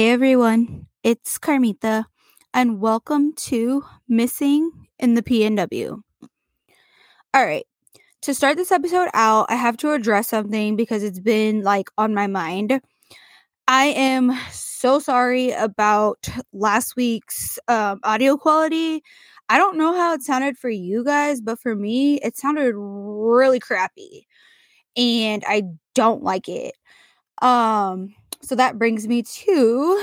Hey everyone, it's Carmita, and welcome to Missing in the PNW. All right, to start this episode out, I have to address something because it's been like on my mind. I am so sorry about last week's um, audio quality. I don't know how it sounded for you guys, but for me, it sounded really crappy, and I don't like it. Um, so that brings me to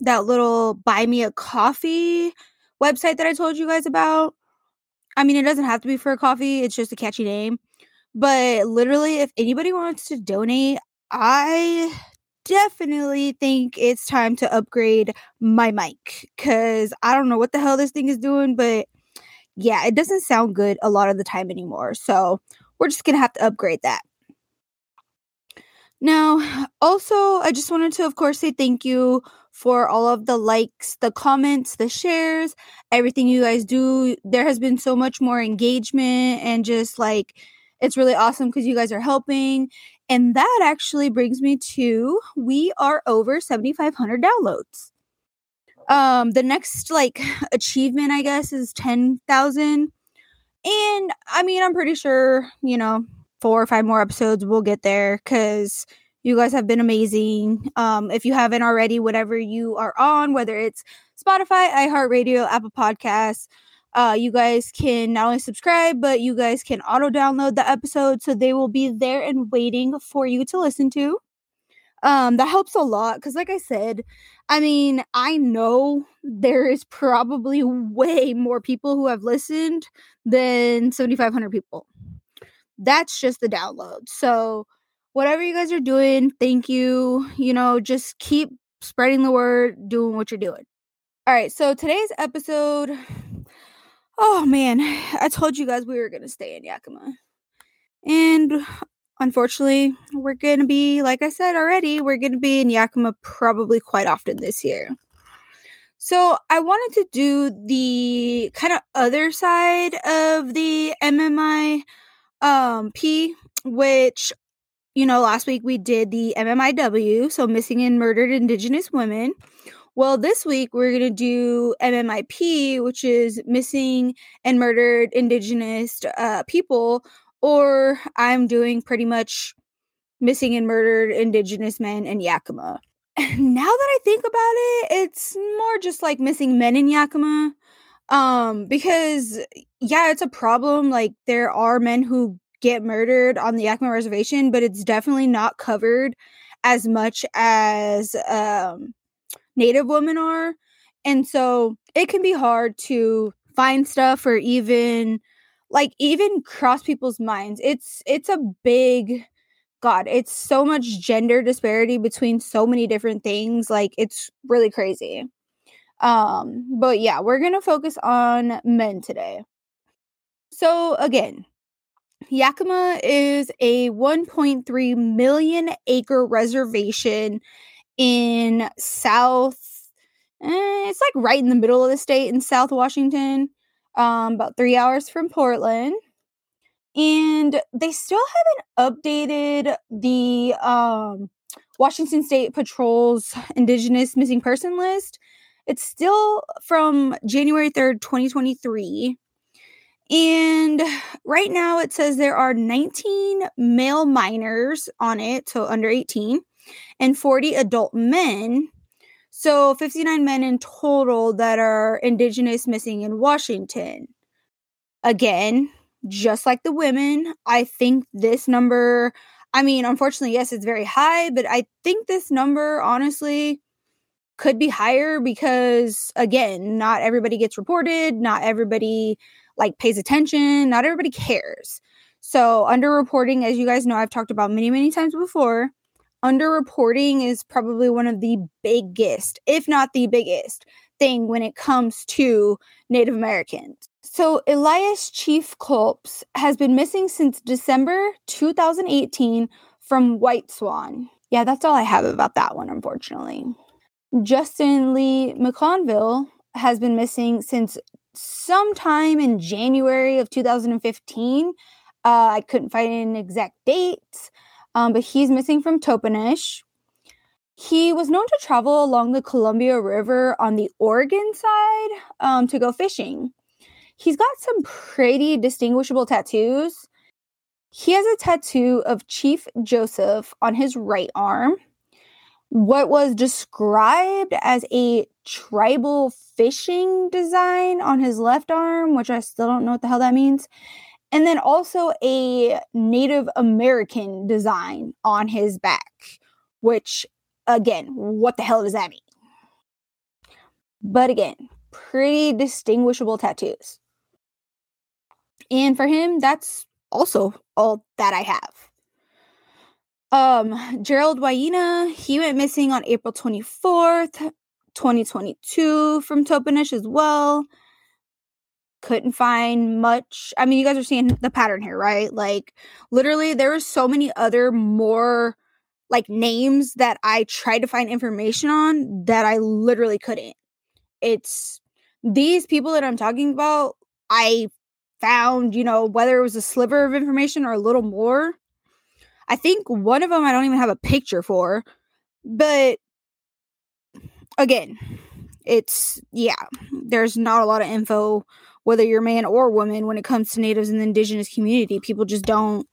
that little buy me a coffee website that I told you guys about. I mean, it doesn't have to be for a coffee, it's just a catchy name. But literally, if anybody wants to donate, I definitely think it's time to upgrade my mic because I don't know what the hell this thing is doing, but yeah, it doesn't sound good a lot of the time anymore. So we're just gonna have to upgrade that. Now, also, I just wanted to, of course, say thank you for all of the likes, the comments, the shares, everything you guys do. There has been so much more engagement and just like it's really awesome because you guys are helping. And that actually brings me to we are over 7,500 downloads. Um, the next like achievement, I guess, is 10,000. And I mean, I'm pretty sure, you know, four or five more episodes, we'll get there because you guys have been amazing. Um, if you haven't already, whatever you are on, whether it's Spotify, iHeartRadio, Apple Podcasts, uh, you guys can not only subscribe, but you guys can auto download the episode so they will be there and waiting for you to listen to. Um, that helps a lot because, like I said, I mean, I know there is probably way more people who have listened than 7,500 people that's just the download. So, whatever you guys are doing, thank you. You know, just keep spreading the word, doing what you're doing. All right, so today's episode Oh man, I told you guys we were going to stay in Yakima. And unfortunately, we're going to be like I said already, we're going to be in Yakima probably quite often this year. So, I wanted to do the kind of other side of the MMI um P, which you know, last week we did the MMIW, so missing and murdered indigenous women. Well, this week we're going to do MMIP, which is missing and murdered indigenous uh, people, or I'm doing pretty much missing and murdered indigenous men in Yakima. now that I think about it, it's more just like missing men in Yakima um because yeah it's a problem like there are men who get murdered on the yakima reservation but it's definitely not covered as much as um native women are and so it can be hard to find stuff or even like even cross people's minds. It's it's a big god it's so much gender disparity between so many different things like it's really crazy um, but yeah, we're gonna focus on men today. So again, Yakima is a 1.3 million acre reservation in South. Eh, it's like right in the middle of the state in South Washington, um, about three hours from Portland. And they still haven't updated the um, Washington State Patrol's Indigenous Missing Person list. It's still from January 3rd, 2023. And right now it says there are 19 male minors on it, so under 18, and 40 adult men. So 59 men in total that are indigenous missing in Washington. Again, just like the women, I think this number, I mean, unfortunately, yes, it's very high, but I think this number, honestly, could be higher because again, not everybody gets reported, not everybody like pays attention, not everybody cares. So, underreporting as you guys know I've talked about many many times before, underreporting is probably one of the biggest, if not the biggest thing when it comes to Native Americans. So, Elias Chief Culps has been missing since December 2018 from White Swan. Yeah, that's all I have about that one, unfortunately. Justin Lee McConville has been missing since sometime in January of 2015. Uh, I couldn't find an exact date, um, but he's missing from Toppenish. He was known to travel along the Columbia River on the Oregon side um, to go fishing. He's got some pretty distinguishable tattoos. He has a tattoo of Chief Joseph on his right arm, what was described as a tribal fishing design on his left arm, which I still don't know what the hell that means. And then also a Native American design on his back, which, again, what the hell does that mean? But again, pretty distinguishable tattoos. And for him, that's also all that I have. Um, Gerald Waina, he went missing on April 24th, 2022 from Toppenish as well. Couldn't find much. I mean, you guys are seeing the pattern here, right? Like, literally, there were so many other more like names that I tried to find information on that I literally couldn't. It's these people that I'm talking about, I found, you know, whether it was a sliver of information or a little more. I think one of them I don't even have a picture for, but again, it's yeah, there's not a lot of info whether you're man or woman when it comes to natives and the indigenous community. People just don't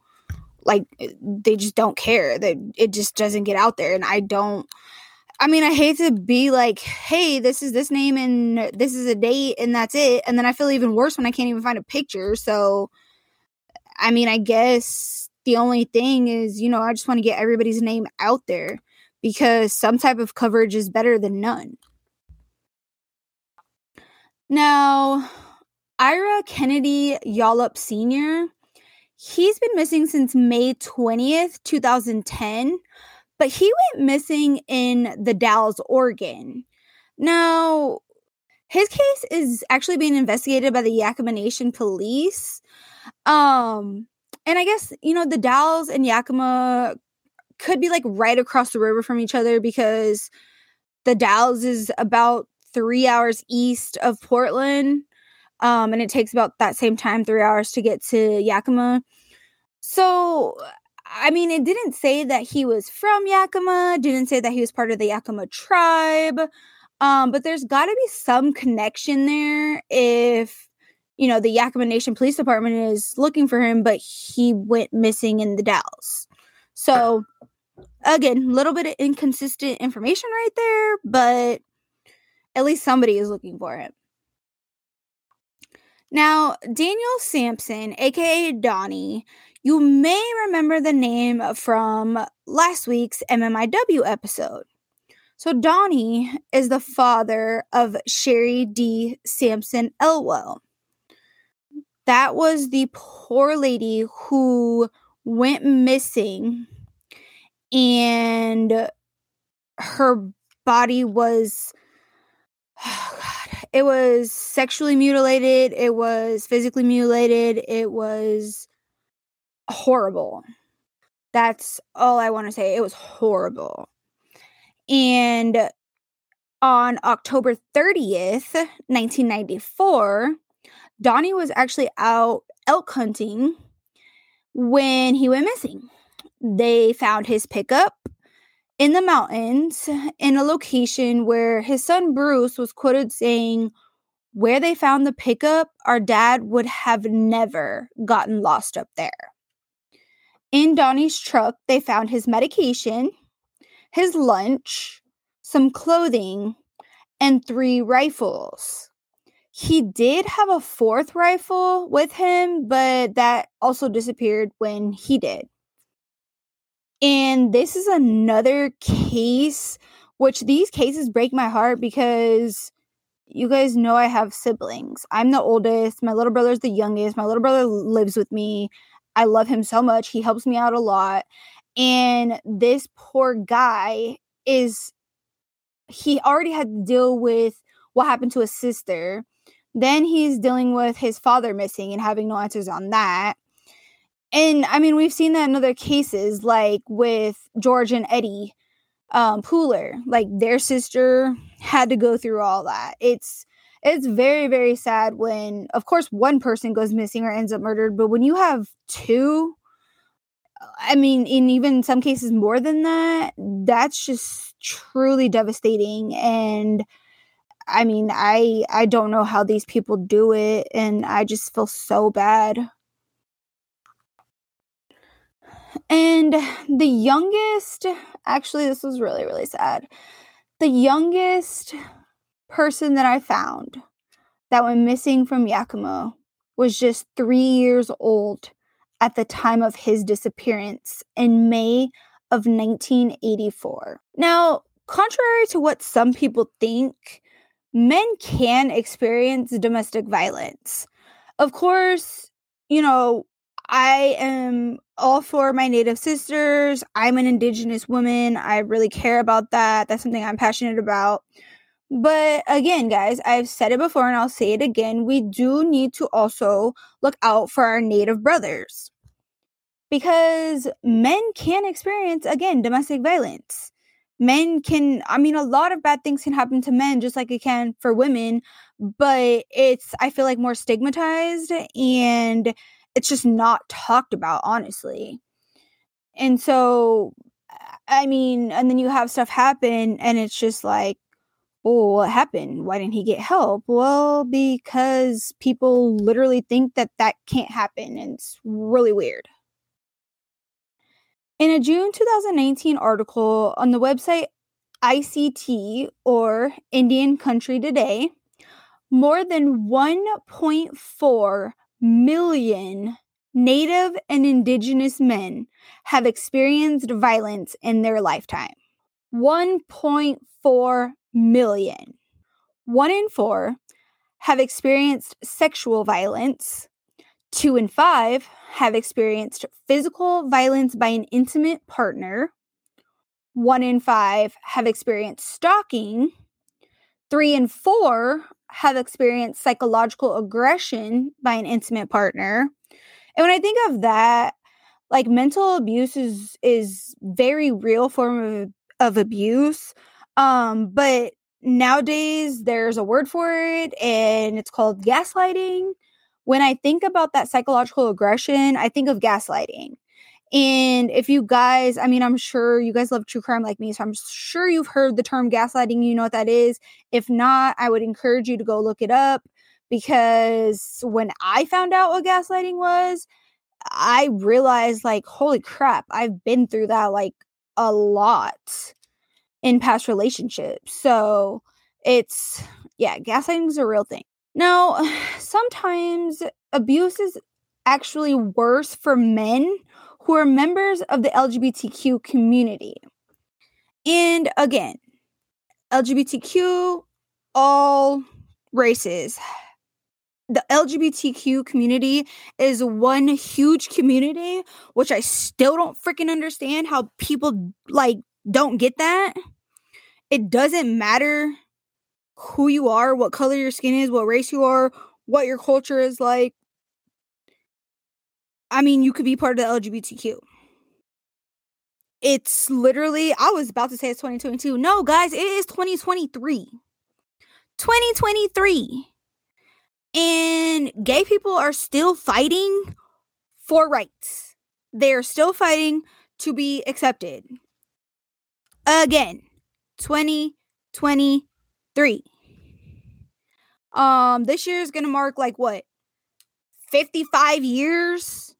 like eh, they just don't care. That it just doesn't get out there and I don't I mean, I hate to be like, hey, this is this name and this is a date and that's it. And then I feel even worse when I can't even find a picture. So, I mean, I guess the only thing is, you know, I just want to get everybody's name out there because some type of coverage is better than none. Now, Ira Kennedy Yallop Sr., he's been missing since May 20th, 2010 but he went missing in the Dalles, Oregon. Now, his case is actually being investigated by the Yakima Nation Police. Um, and I guess, you know, the Dalles and Yakima could be like right across the river from each other because the Dalles is about three hours east of Portland. Um, and it takes about that same time, three hours to get to Yakima. So I mean, it didn't say that he was from Yakima, didn't say that he was part of the Yakima tribe. Um, but there's got to be some connection there if, you know, the Yakima Nation Police Department is looking for him, but he went missing in the Dalles. So, again, a little bit of inconsistent information right there, but at least somebody is looking for him. Now, Daniel Sampson, aka Donnie, you may remember the name from last week's MMIW episode. So, Donnie is the father of Sherry D. Sampson Elwell. That was the poor lady who went missing and her body was oh god it was sexually mutilated it was physically mutilated it was horrible. That's all I want to say. It was horrible. And on October 30th, 1994, Donnie was actually out elk hunting when he went missing. They found his pickup in the mountains in a location where his son Bruce was quoted saying, Where they found the pickup, our dad would have never gotten lost up there. In Donnie's truck, they found his medication, his lunch, some clothing, and three rifles. He did have a fourth rifle with him, but that also disappeared when he did. And this is another case, which these cases break my heart because you guys know I have siblings. I'm the oldest. My little brother's the youngest. My little brother lives with me. I love him so much. He helps me out a lot. And this poor guy is, he already had to deal with what happened to his sister. Then he's dealing with his father missing and having no answers on that. And I mean, we've seen that in other cases, like with George and Eddie um, Pooler. Like their sister had to go through all that. It's it's very very sad when of course one person goes missing or ends up murdered but when you have two I mean, in even some cases more than that, that's just truly devastating. And I mean, I I don't know how these people do it, and I just feel so bad. And the youngest, actually, this was really, really sad. The youngest person that I found that went missing from Yakima was just three years old at the time of his disappearance in May of 1984. Now, contrary to what some people think, men can experience domestic violence. Of course, you know, I am all for my Native sisters. I'm an Indigenous woman. I really care about that. That's something I'm passionate about. But again, guys, I've said it before and I'll say it again. We do need to also look out for our Native brothers because men can experience, again, domestic violence. Men can, I mean, a lot of bad things can happen to men just like it can for women, but it's, I feel like, more stigmatized and it's just not talked about, honestly. And so, I mean, and then you have stuff happen and it's just like, oh what happened? Why didn't he get help? Well, because people literally think that that can't happen. And it's really weird. In a June 2019 article on the website ICT or Indian Country Today, more than 1.4 million Native and Indigenous men have experienced violence in their lifetime. 1.4 million. One in four have experienced sexual violence. Two in five have experienced physical violence by an intimate partner. One in five have experienced stalking. Three in four have experienced psychological aggression by an intimate partner. And when I think of that, like mental abuse is is very real form of, of abuse um, but nowadays there's a word for it and it's called gaslighting. When I think about that psychological aggression, I think of gaslighting. And if you guys, I mean, I'm sure you guys love true crime like me, so I'm sure you've heard the term gaslighting. You know what that is. If not, I would encourage you to go look it up because when I found out what gaslighting was, I realized, like, holy crap, I've been through that like a lot in past relationships. So it's, yeah, gaslighting is a real thing. Now, sometimes abuse is actually worse for men who are members of the LGBTQ community. And again, LGBTQ, all races. The LGBTQ community is one huge community, which I still don't freaking understand how people like don't get that. It doesn't matter who you are, what color your skin is, what race you are, what your culture is like. I mean, you could be part of the LGBTQ. It's literally, I was about to say it's 2022. No, guys, it is 2023. 2023. And gay people are still fighting for rights. They are still fighting to be accepted again 2023 um this year is gonna mark like what 55 years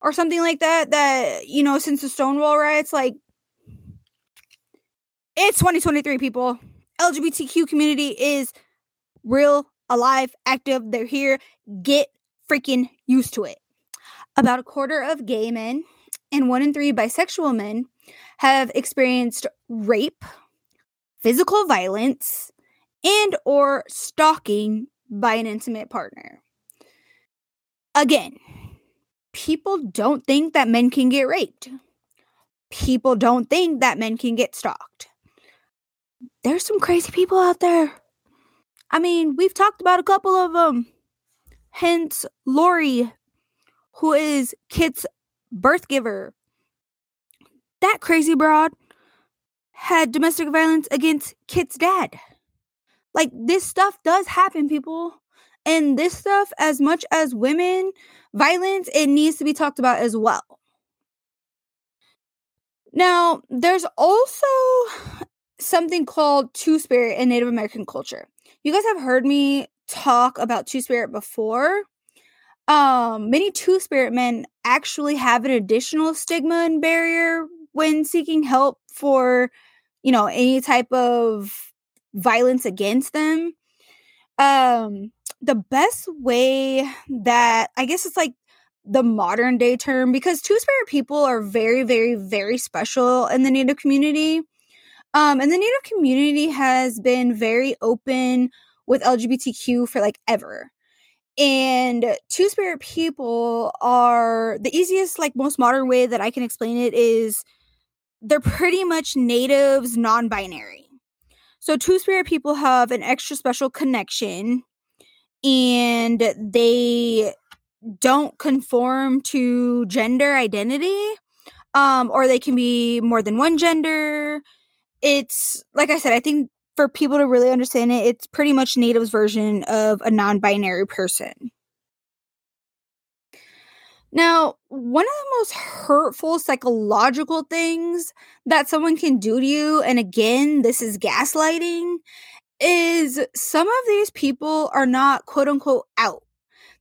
or something like that that you know since the stonewall riots like it's 2023 people. Lgbtq community is real alive active they're here. Get freaking used to it. About a quarter of gay men and one in three bisexual men have experienced rape, physical violence, and or stalking by an intimate partner. Again, people don't think that men can get raped. People don't think that men can get stalked. There's some crazy people out there. I mean, we've talked about a couple of them. Hence, Lori, who is Kit's birth giver, that crazy broad had domestic violence against Kit's dad. Like this stuff does happen, people. And this stuff, as much as women violence, it needs to be talked about as well. Now, there's also something called Two Spirit in Native American culture. You guys have heard me talk about Two Spirit before. Um, many Two Spirit men actually have an additional stigma and barrier when seeking help for, you know, any type of violence against them. Um, the best way that I guess it's like the modern day term because two spirit people are very, very, very special in the Native community. Um, and the Native community has been very open with LGBTQ for like ever. And two spirit people are the easiest, like most modern way that I can explain it is they're pretty much natives non binary. So two spirit people have an extra special connection and they don't conform to gender identity um or they can be more than one gender it's like i said i think for people to really understand it it's pretty much native's version of a non-binary person now one of the most hurtful psychological things that someone can do to you and again this is gaslighting is some of these people are not quote unquote out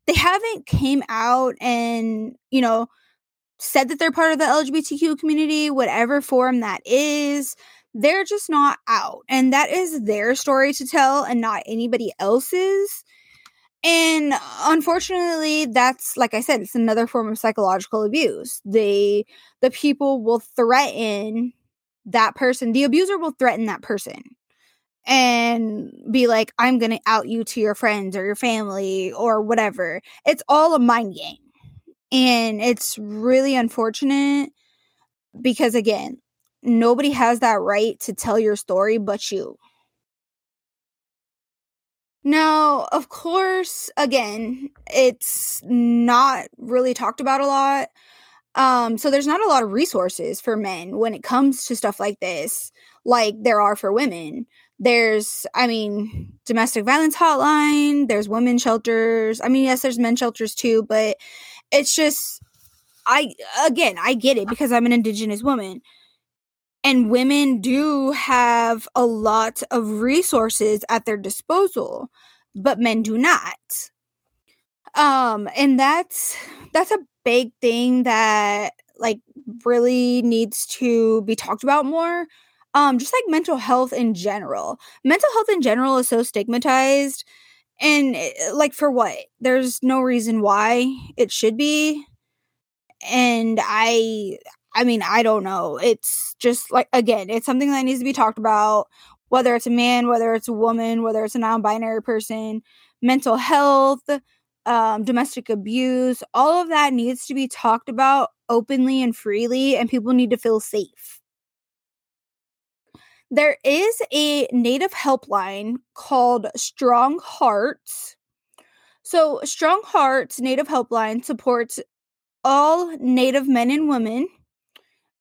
they haven't came out and, you know, said that they're part of the LGBTQ community, whatever form that is. They're just not out. And that is their story to tell and not anybody else's. And unfortunately, that's like I said, it's another form of psychological abuse. They the people will threaten that person. The abuser will threaten that person and be like, I'm to out you to your friends or your family or whatever. It's all a mind game. And it's really unfortunate because, again, nobody has that right to tell your story but you. Now, of course, again, it's not really talked about a lot. Um, so there's not a lot of resources for men when it comes to stuff like this, like there are for women. There's i mean domestic violence hotline there's women shelters. I mean yes there's men shelters too but it's just i again i get it because i'm an indigenous woman and women do have a lot of resources at their disposal but men do not. Um and that's that's a big thing that like really needs to be talked about more. Um just like mental health in general. Mental health in general is so stigmatized and eh, like for what? There's no reason why it should be. And i i mean i don't know it's just like again it's something that needs to be talked about whether it's a man whether it's a woman whether it's a non-binary person mental health um, domestic abuse all of that needs to be talked about openly and freely and people need to feel safe there is a native helpline called Strong Hearts. So, Strong Hearts Native Helpline supports all Native men and women.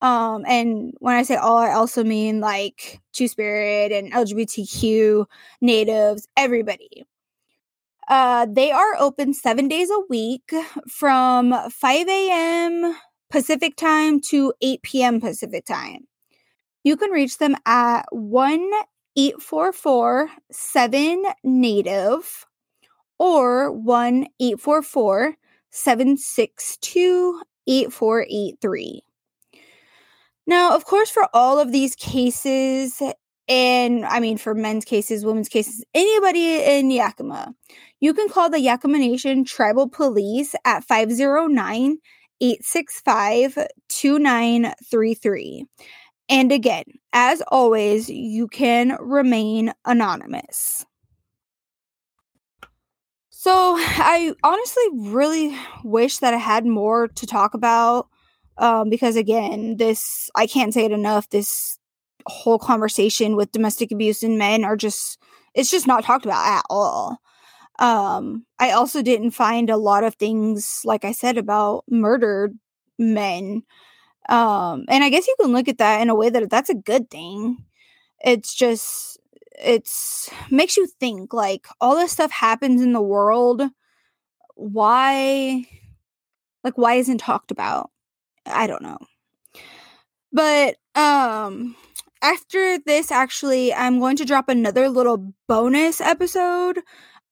Um, and when I say all, I also mean like Two Spirit and LGBTQ natives, everybody. Uh, they are open seven days a week from 5 a.m. Pacific time to 8 p.m. Pacific time. You can reach them at 1 844 7 Native or 1 844 762 8483. Now, of course, for all of these cases, and I mean for men's cases, women's cases, anybody in Yakima, you can call the Yakima Nation Tribal Police at 509 865 2933. And again, as always, you can remain anonymous. So, I honestly really wish that I had more to talk about um, because, again, this, I can't say it enough, this whole conversation with domestic abuse in men are just, it's just not talked about at all. Um, I also didn't find a lot of things, like I said, about murdered men um, and I guess you can look at that in a way that that's a good thing. It's just it's makes you think like all this stuff happens in the world. Why like why isn't talked about? I don't know. But Um after this actually I'm going to drop another little bonus episode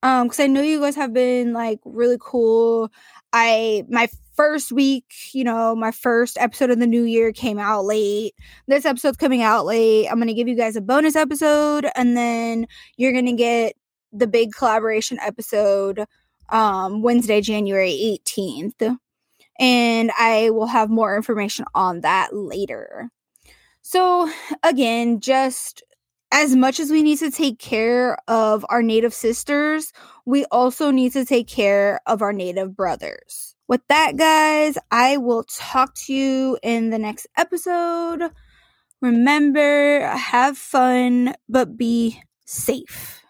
um cuz I know you guys have been like really cool. I my first week, you know, my first episode of the new year came out late. This episode's coming out late. I'm going to give you guys a bonus episode and then you're going to get the big collaboration episode um Wednesday, January 18th. And I will have more information on that later. So, again, just as much as we need to take care of our Native sisters, we also need to take care of our Native brothers. With that, guys, I will talk to you in the next episode. Remember, have fun, but be safe.